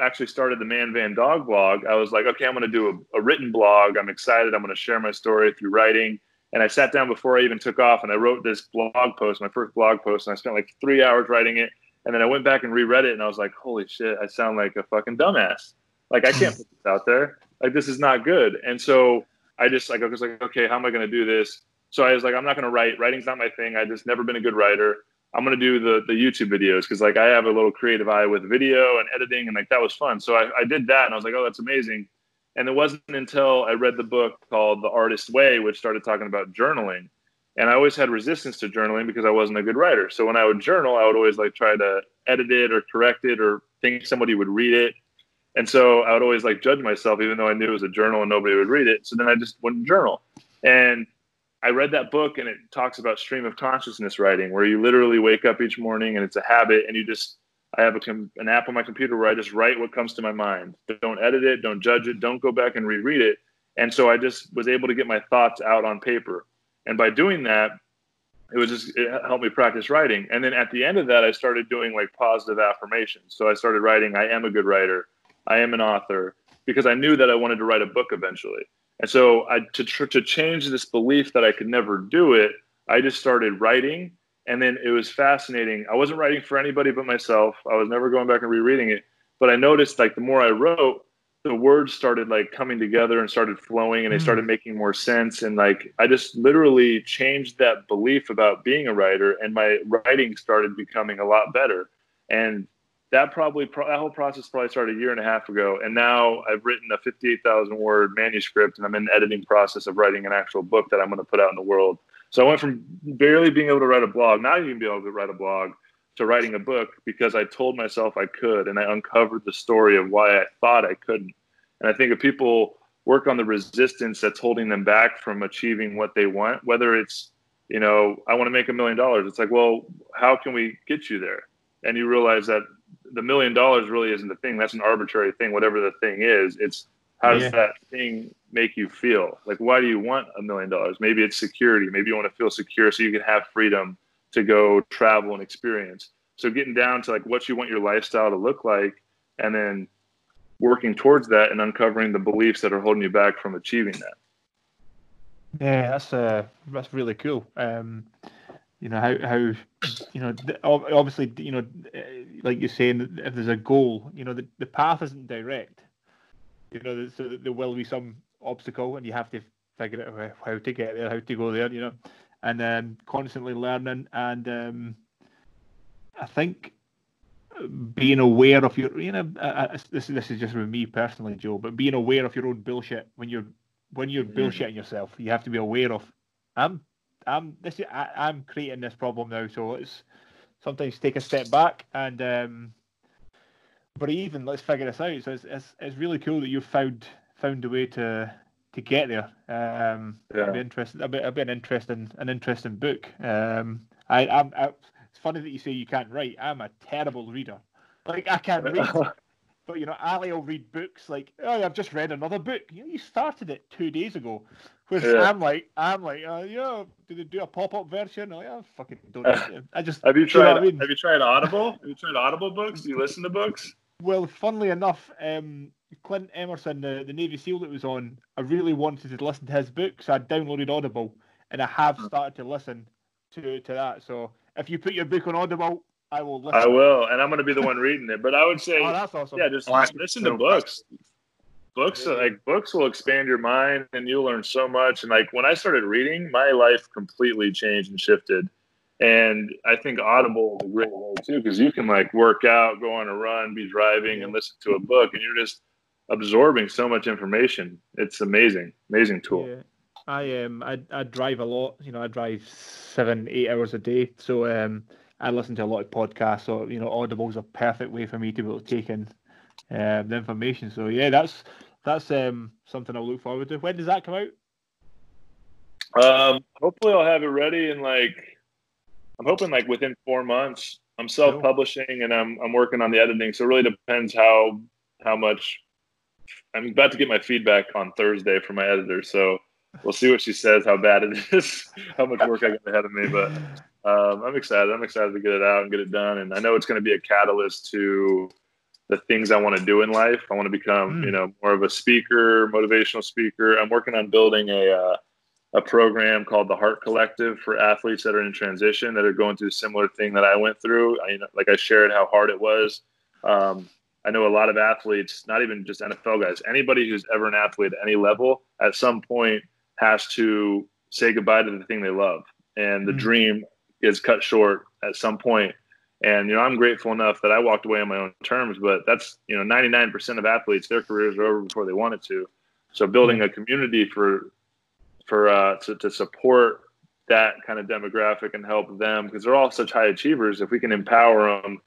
actually started the Man Van Dog blog, I was like, okay, I'm going to do a, a written blog. I'm excited. I'm going to share my story through writing and I sat down before I even took off and I wrote this blog post, my first blog post, and I spent like three hours writing it. And then I went back and reread it and I was like, holy shit, I sound like a fucking dumbass. Like I can't put this out there. Like this is not good. And so I just like I was like, okay, how am I gonna do this? So I was like, I'm not gonna write. Writing's not my thing. I just never been a good writer. I'm gonna do the the YouTube videos because like I have a little creative eye with video and editing and like that was fun. So I, I did that and I was like, oh, that's amazing. And it wasn't until I read the book called The Artist Way, which started talking about journaling. And I always had resistance to journaling because I wasn't a good writer. So when I would journal, I would always like try to edit it or correct it or think somebody would read it. And so I would always like judge myself, even though I knew it was a journal and nobody would read it. So then I just wouldn't journal. And I read that book and it talks about stream of consciousness writing, where you literally wake up each morning and it's a habit and you just I have a, an app on my computer where I just write what comes to my mind. Don't edit it, don't judge it, don't go back and reread it. And so I just was able to get my thoughts out on paper. And by doing that, it was just it helped me practice writing. And then at the end of that, I started doing like positive affirmations. So I started writing, I am a good writer, I am an author, because I knew that I wanted to write a book eventually. And so I to to change this belief that I could never do it, I just started writing and then it was fascinating. I wasn't writing for anybody but myself. I was never going back and rereading it. But I noticed like the more I wrote, the words started like coming together and started flowing and they Mm. started making more sense and like i just literally changed that belief about being a writer and my writing started becoming a lot better and that probably that whole process probably started a year and a half ago and now i've written a 58000 word manuscript and i'm in the editing process of writing an actual book that i'm going to put out in the world so i went from barely being able to write a blog not even being able to write a blog to writing a book because I told myself I could and I uncovered the story of why I thought I couldn't. And I think if people work on the resistance that's holding them back from achieving what they want, whether it's, you know, I want to make a million dollars, it's like, well, how can we get you there? And you realize that the million dollars really isn't the thing. That's an arbitrary thing, whatever the thing is. It's how does Yeah. that thing make you feel? Like, why do you want a million dollars? Maybe it's security. Maybe you want to feel secure so you can have freedom to go travel and experience. So getting down to like what you want your lifestyle to look like and then working towards that and uncovering the beliefs that are holding you back from achieving that. Yeah, that's uh, that's really cool. Um, you know how how you know obviously you know uh, like you're saying if there's a goal, you know the, the path isn't direct. You know, so there will be some obstacle, and you have to figure out how- to get there, how to go there. You know, and um, constantly learning. And um, I think being aware of your, you know, uh, this this is just with me personally, Joe, but being aware of your own bullshit when you're when you're Mhm. bullshitting yourself, you have to be aware of. I'm I'm this is, I, I'm creating this problem now, so let's sometimes take a step back and um, but even let's figure this out. So it's, it's it's really cool that you've found found a way to to get there. Um, Yeah. it'll be interesting. It'll be, it'll be an interesting an interesting book. Um, I, I'm I, it's funny that you say you can't write. I'm a terrible reader. Like I can't read. But you know, Ali will read books like, "Oh, I've just read another book." You know, you started it two days ago. Whereas Yeah. I'm like, I'm like, uh, yeah, do they do a pop-up version? I'm like, I fucking don't. I just Have you know tried I mean? have you tried Audible? Have you tried Audible books? Do you listen to books? well, funnily enough, um, Clint Emerson, the, the Navy SEAL that was on, I really wanted to listen to his book, so I downloaded Audible, and I have Hmm. started to listen to to that. So if you put your book on Audible, I will listen. I will, and I'm going to be the one reading it. But I would say, Oh, that's awesome. yeah, just Oh, listen to so books. Books, Yeah. like books, will expand your mind, and you'll learn so much. And like when I started reading, my life completely changed and shifted. And I think Audible is a great way too, because you can like work out, go on a run, be driving, and listen to a book, and you're just absorbing so much information. It's amazing, amazing tool. Yeah. I um I, I drive a lot. You know, I drive seven, eight hours a day. So um I listen to a lot of podcasts. So you know, Audible's a perfect way for me to be able to take in um, the information. So yeah, that's that's um something I'll look forward to. When does that come out? Um, hopefully, I'll have it ready in like I'm hoping like within four months. I'm self-publishing and I'm I'm working on the editing, so it really depends how how much. I'm about to get my feedback on Thursday from my editor, so we'll see what she says, how bad it is, how much work I got ahead of me. But um, I'm excited. I'm excited to get it out and get it done, and I know it's going to be a catalyst to the things I want to do in life. I want to become, Mm. you know, more of a speaker, motivational speaker. I'm working on building a uh, a program called the Heart Collective for athletes that are in transition that are going through a similar thing that I went through. I, like I shared how hard it was. Um, I know a lot of athletes, not even just NFL guys, anybody who's ever an athlete at any level, at some point has to say goodbye to the thing they love, and the Mm. dream is cut short at some point. And you know, I'm grateful enough that I walked away on my own terms, but that's you know, 99% of athletes, their careers are over before they wanted to. So building a community for for uh, to, to support that kind of demographic and help them because they're all such high achievers. If we can empower them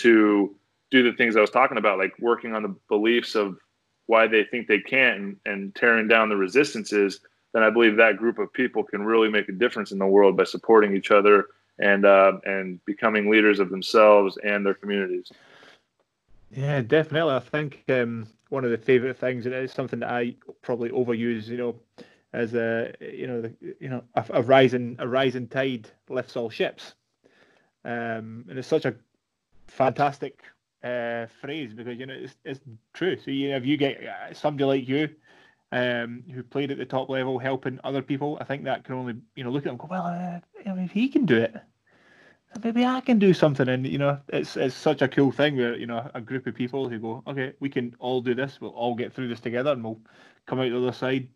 to do the things I was talking about, like working on the beliefs of why they think they can't and, and tearing down the resistances, then I believe that group of people can really make a difference in the world by supporting each other and uh, and becoming leaders of themselves and their communities. Yeah, definitely. I think um, one of the favorite things, and it's something that I probably overuse, you know, as a you know, the, you know, a, a rising a rising tide lifts all ships, um, and it's such a fantastic uh, phrase because you know it's, it's true. So you know, if you get uh, somebody like you, um, who played at the top level, helping other people, I think that can only you know look at them go, well, uh, I mean, if he can do it, maybe I can do something. And you know, it's it's such a cool thing where you know a group of people who go, okay, we can all do this. We'll all get through this together, and we'll come out the other side,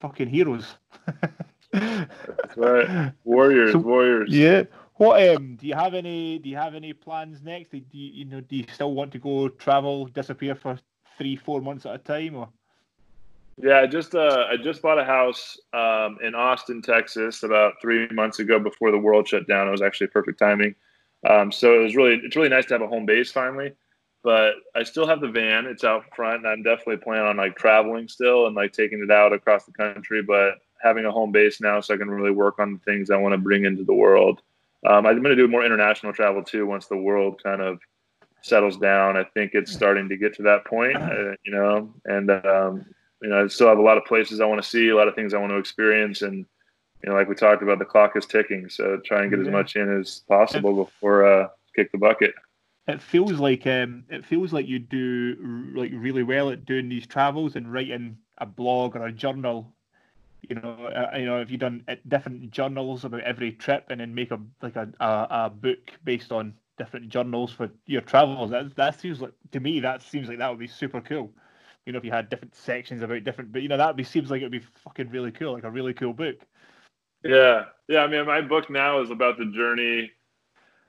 fucking heroes. That's right, warriors, so, warriors. Yeah. What um do you have any do you have any plans next? Do you you know do you still want to go travel, disappear for three, four months at a time or yeah, I just uh, I just bought a house um, in Austin, Texas, about three months ago before the world shut down. It was actually perfect timing. Um, so it was really it's really nice to have a home base finally. But I still have the van; it's out front, and I'm definitely planning on like traveling still and like taking it out across the country. But having a home base now, so I can really work on the things I want to bring into the world. Um, I'm going to do more international travel too once the world kind of settles down. I think it's starting to get to that point, uh, you know, and um, you know, I still have a lot of places I want to see, a lot of things I want to experience, and you know, like we talked about, the clock is ticking. So try and get yeah. as much in as possible it, before uh, kick the bucket. It feels like um, it feels like you do like really well at doing these travels and writing a blog or a journal. You know, uh, you know, if you've done uh, different journals about every trip and then make a like a, a, a book based on different journals for your travels. That that seems like to me that seems like that would be super cool you know, if you had different sections about different, but you know, that be seems like it'd be fucking really cool, like a really cool book. Yeah, yeah. I mean, my book now is about the journey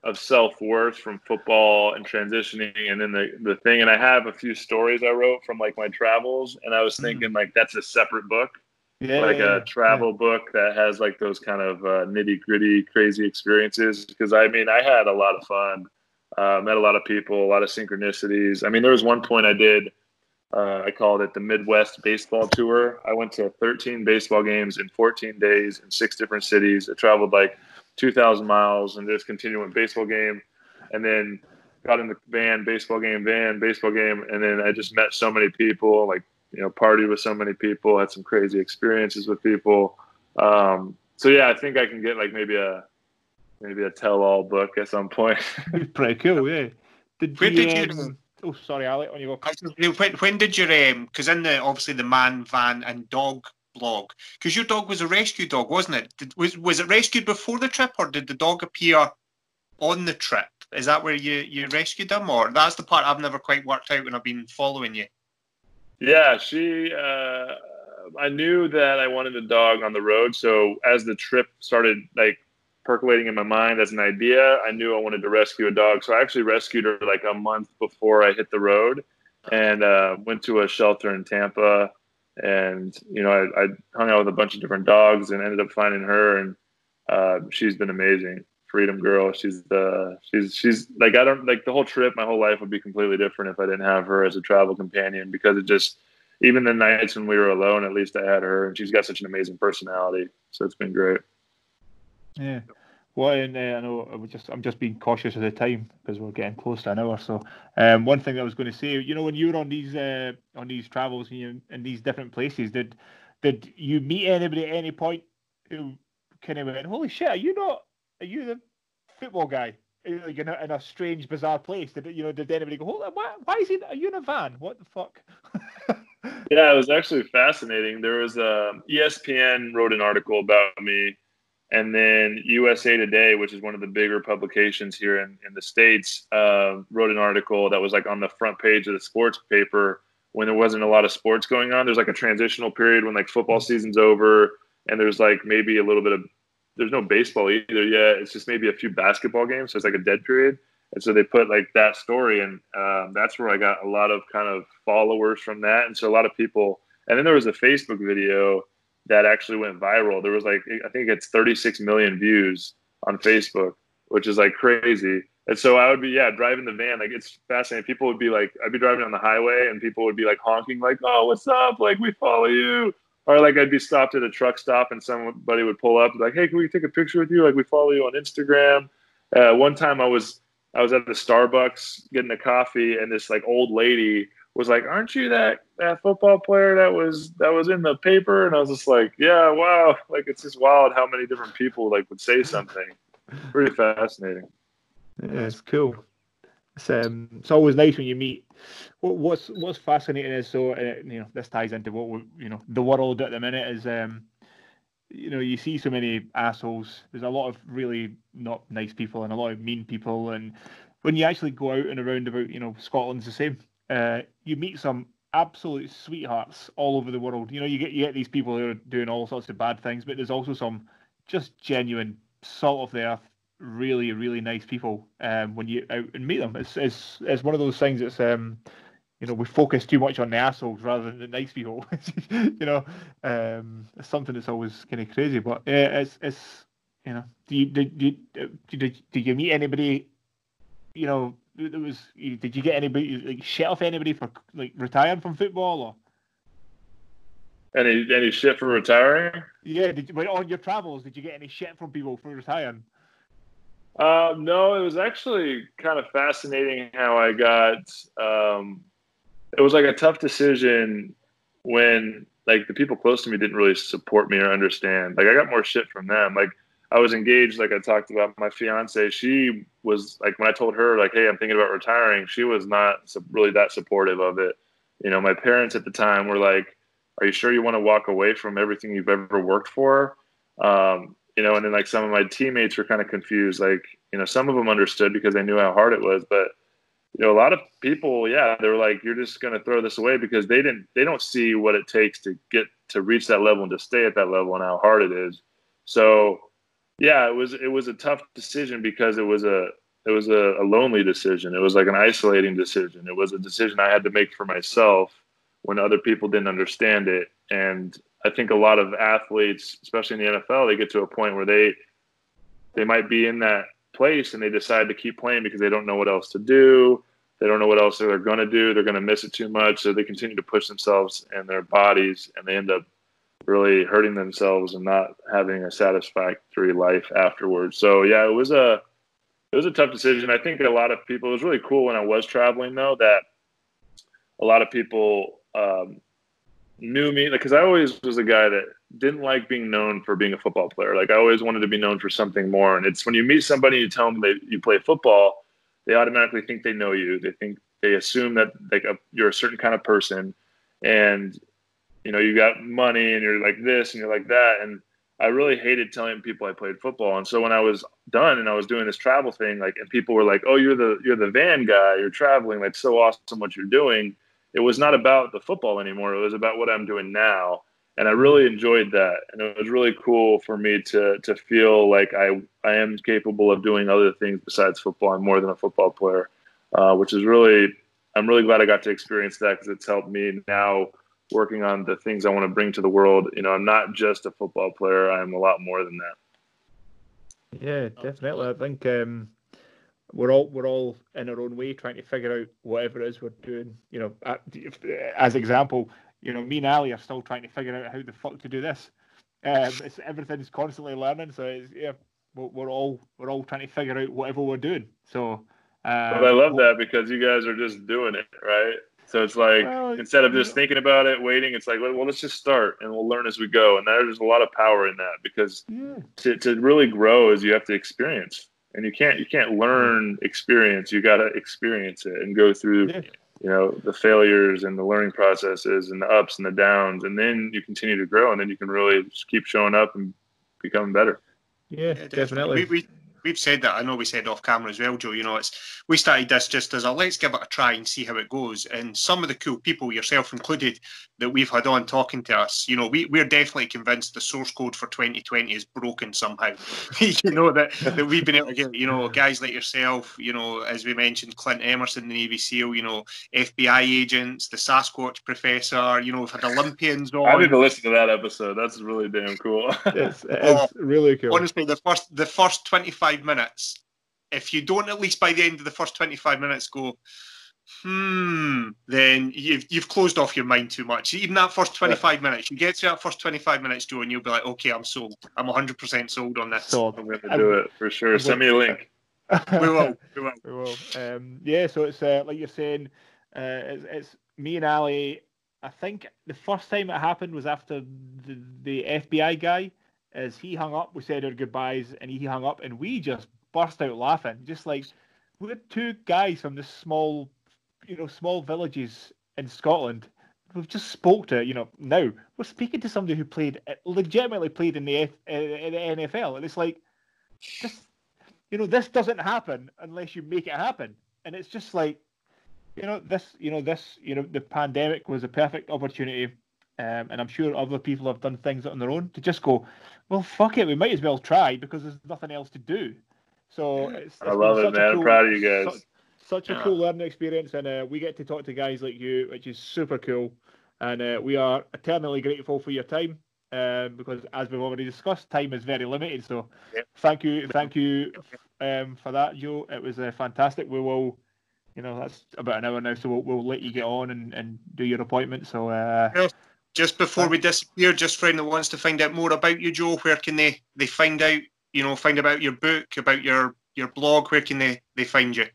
of self worth from football and transitioning, and then the the thing. And I have a few stories I wrote from like my travels, and I was mm. thinking mm. like that's a separate book. Yeah, like a travel yeah. book that has like those kind of uh, nitty gritty, crazy experiences. Because I mean, I had a lot of fun, uh, met a lot of people, a lot of synchronicities. I mean, there was one point I did uh, I called it the Midwest Baseball Tour. I went to 13 baseball games in 14 days in six different cities. I traveled like 2,000 miles and just continued with baseball game, and then got in the van, baseball game, van, baseball game, and then I just met so many people. Like you know, partied with so many people, had some crazy experiences with people. Um, so yeah, I think I can get like maybe a maybe a tell-all book at some point. Pretty cool, yeah. Did Where you, did you? Um, Oh, sorry, Ali. On you go. When, when did your um? Because in the obviously the man, van, and dog blog, because your dog was a rescue dog, wasn't it? Did, was was it rescued before the trip, or did the dog appear on the trip? Is that where you you rescued them, or that's the part I've never quite worked out when I've been following you? Yeah, she. Uh, I knew that I wanted a dog on the road, so as the trip started, like percolating in my mind as an idea. I knew I wanted to rescue a dog, so I actually rescued her like a month before I hit the road, and uh, went to a shelter in Tampa. And you know, I, I, hung out with a bunch of different dogs and ended up finding her, and uh, she's been amazing. Freedom girl. She's the she's she's like I don't like the whole trip. My whole life would be completely different if I didn't have her as a travel companion because it just even the nights when we were alone, at least I had her, and she's got such an amazing personality. So it's been great. Yeah. Well, and uh, I know I just I'm just being cautious of the time because we're getting close to an hour. So, um, one thing I was going to say, you know, when you were on these uh, on these travels in, in these different places, did did you meet anybody at any point who kind of went, "Holy shit, are you not? Are you the football guy?" Like in a, in a strange, bizarre place. Did you know? Did anybody go, "Hold on, why, why is he? Are you in a van? What the fuck?" yeah, it was actually fascinating. There was a um, ESPN wrote an article about me and then USA Today, which is one of the bigger publications here in, in the States, uh, wrote an article that was like on the front page of the sports paper when there wasn't a lot of sports going on. There's like a transitional period when like football season's over and there's like maybe a little bit of, there's no baseball either yet. It's just maybe a few basketball games. So it's like a dead period. And so they put like that story, and um, that's where I got a lot of kind of followers from that. And so a lot of people, and then there was a Facebook video that actually went viral. There was like I think it's 36 million views on Facebook, which is like crazy. And so I would be yeah driving the van like it's fascinating. People would be like I'd be driving on the highway and people would be like honking like oh what's up like we follow you or like I'd be stopped at a truck stop and somebody would pull up like hey can we take a picture with you like we follow you on Instagram. Uh, one time I was I was at the Starbucks getting a coffee and this like old lady was like, "Aren't you that that football player that was that was in the paper?" And I was just like, "Yeah, wow!" Like it's just wild how many different people like would say something. Pretty fascinating. Yeah, it's cool. It's um, it's always nice when you meet. What, what's what's fascinating is so uh, you know this ties into what we, you know the world at the minute is um, you know, you see so many assholes. There's a lot of really not nice people and a lot of mean people. And when you actually go out and around about, you know, Scotland's the same. Uh, you meet some absolute sweethearts all over the world. You know, you get you get these people who are doing all sorts of bad things, but there's also some just genuine salt of the earth, really really nice people. Um, when you out and meet them, it's it's it's one of those things that's um, you know, we focus too much on the assholes rather than the nice people. you know, um, it's something that's always kind of crazy. But yeah, it's it's you know, do you did you did, did you meet anybody? You know, there was did you get anybody like shit off anybody for like retiring from football or? Any any shit for retiring? Yeah, did you, on your travels did you get any shit from people for retiring? Uh, no, it was actually kind of fascinating how I got um, it was like a tough decision when like the people close to me didn't really support me or understand. Like I got more shit from them. Like I was engaged, like I talked about my fiance. She was like when I told her like, "Hey, I'm thinking about retiring," she was not really that supportive of it. You know, my parents at the time were like, "Are you sure you want to walk away from everything you've ever worked for?" Um, you know, and then like some of my teammates were kind of confused. Like, you know, some of them understood because they knew how hard it was, but you know, a lot of people, yeah, they're like, you're just going to throw this away because they didn't, they don't see what it takes to get to reach that level and to stay at that level and how hard it is. So, yeah, it was, it was a tough decision because it was a, it was a, a lonely decision. It was like an isolating decision. It was a decision I had to make for myself when other people didn't understand it. And I think a lot of athletes, especially in the NFL, they get to a point where they, they might be in that place and they decide to keep playing because they don't know what else to do. They don't know what else they're going to do. They're going to miss it too much. So they continue to push themselves and their bodies and they end up really hurting themselves and not having a satisfactory life afterwards. So yeah, it was a it was a tough decision. I think a lot of people. It was really cool when I was traveling though that a lot of people um, knew me because I always was a guy that didn't like being known for being a football player. Like I always wanted to be known for something more. And it's when you meet somebody, you tell them that you play football, they automatically think they know you. They think they assume that like a, you're a certain kind of person, and you know you got money and you're like this and you're like that. And I really hated telling people I played football. And so when I was done and I was doing this travel thing, like and people were like, "Oh, you're the you're the van guy. You're traveling. Like so awesome what you're doing." It was not about the football anymore. It was about what I'm doing now and I really enjoyed that. And it was really cool for me to to feel like I I am capable of doing other things besides football. I'm more than a football player, uh, which is really I'm really glad I got to experience that because it's helped me now working on the things I want to bring to the world. You know, I'm not just a football player. I'm a lot more than that. Yeah, definitely. I think um, we're all we're all in our own way trying to figure out whatever it is we're doing. You know, as example, you know, me and Ali are still trying to figure out how the fuck to do this. Um, it's everything's constantly learning, so it's, yeah, we're, we're, all we're all trying to figure out whatever we're doing. So, um, but I love that because you guys are just doing it, right? So it's like well, instead of just thinking about it, waiting, it's like, well, let's just start and we'll learn as we go. And there's a lot of power in that because yeah. to, to really grow is you have to experience, and you can't you can't mm-hmm. learn experience. You got to experience it and go through. Yeah. you know the failures and the learning processes and the ups and the downs. And then you continue to grow and then you can really just keep showing up and becoming better. Yeah, yeah definitely, We, we, we've said that. I know we said off camera as well, Joe. You know, it's we started this just as a let's give it a try and see how it goes. And some of the cool people, yourself included, that we've had on talking to us, you know, we, we're definitely convinced the source code for 2020 is broken somehow. you know, that, that we've been able to get, you know, guys like yourself, you know, as we mentioned, Clint Emerson, the Navy SEAL, you know, FBI agents, the Sasquatch professor, you know, we've had Olympians on. I need to listen to that episode. That's really damn cool. it's, it's really cool. Honestly, the first the first 25 minutes, if you don't at least by the end of the first 25 minutes go, hmm, then you've you've closed off your mind too much. Even that first 25 yeah. minutes, you get to that first 25 minutes, Joe, and you'll be like, okay, I'm sold. I'm 100% sold on this. Sold. I'm going to do it for sure. Send me a link. we will. We will. We will. Um, yeah, so it's uh, like you're saying, uh, it's, it's me and Ali. I think the first time it happened was after the, the FBI guy, as he hung up, we said our goodbyes, and he hung up, and we just burst out laughing, just like we're two guys from this small you know small villages in Scotland we've just spoke to you know now we're speaking to somebody who played eh, legitimately played in the, F, in the NFL, and it's like this, you know, this doesn't happen unless you make it happen, and it's just like, you know, this, you know, this, you know, the pandemic was a perfect opportunity, um, and I'm sure other people have done things on their own to just go, well, fuck it, we might as well try because there's nothing else to do. So it's, it's I love it, man. Cool, I'm proud of you guys. Such, such a cool learning experience, and uh, we get to talk to guys like you, which is super cool. And uh, we are eternally grateful for your time um, because, as we've already discussed, time is very limited. So, thank you, thank you um, for that, Joe. It was uh, fantastic. We will, you know, that's about an hour now, so we'll, we'll let you get on and, and do your appointment. So, uh, just before we disappear, just for anyone that wants to find out more about you, Joe, where can they they find out? You know, find about your book, about your your blog. Where can they they find you?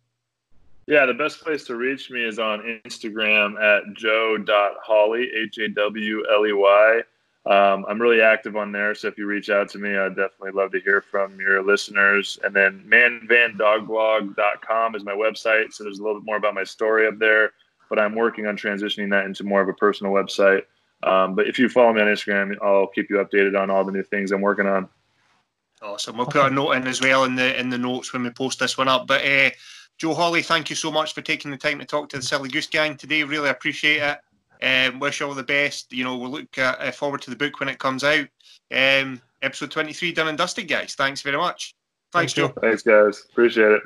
Yeah, the best place to reach me is on Instagram at joe.hawley, H A W L E Y. Um, I'm really active on there, so if you reach out to me, I'd definitely love to hear from your listeners. And then manvandogblog.com is my website, so there's a little bit more about my story up there. But I'm working on transitioning that into more of a personal website. Um, but if you follow me on Instagram, I'll keep you updated on all the new things I'm working on. Awesome. We'll put a note in as well in the in the notes when we post this one up. But uh, Joe Hawley, thank you so much for taking the time to talk to the Silly Goose Gang today. Really appreciate it. Um, wish you all the best. You know, we'll look uh, forward to the book when it comes out. Um, episode 23 done and dusted, guys. Thanks very much. Thanks, Joe. Thanks, guys. Appreciate it.